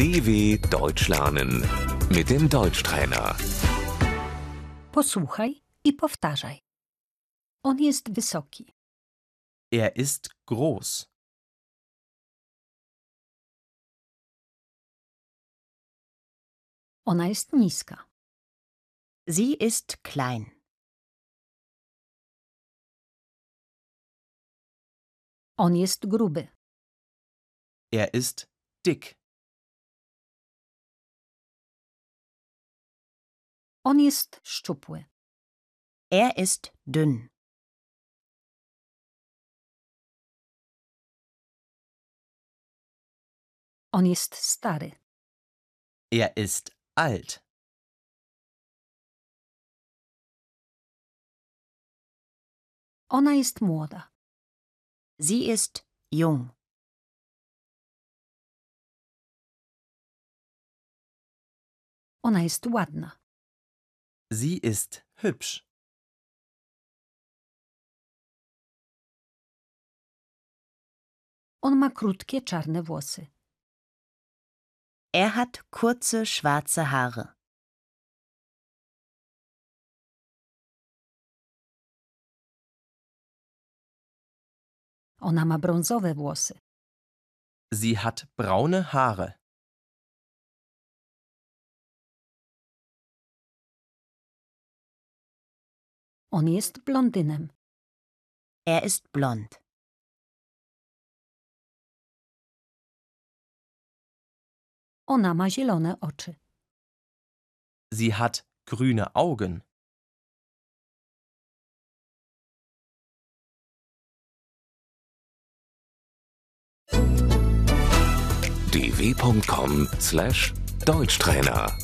DW Deutsch lernen mit dem Deutschtrainer. Posłuchaj i powtarzaj. On jest wysoki. Er ist groß. Ona jest niska. Sie ist klein. On jest gruby. Er ist dick. On jest szczupły. Er ist dünn. On jest stary. Er ist alt. Ona jest młoda. Sie ist jung. Ona jest ładna. Sie ist hübsch. On ma krótkie czarne włosy. Er hat kurze schwarze Haare. Ona ma brązowe włosy. Sie hat braune Haare. On jest blondynem. Er ist blond. Ona ma zielone oczy. Sie hat grüne Augen. dw.com/deutschtrainer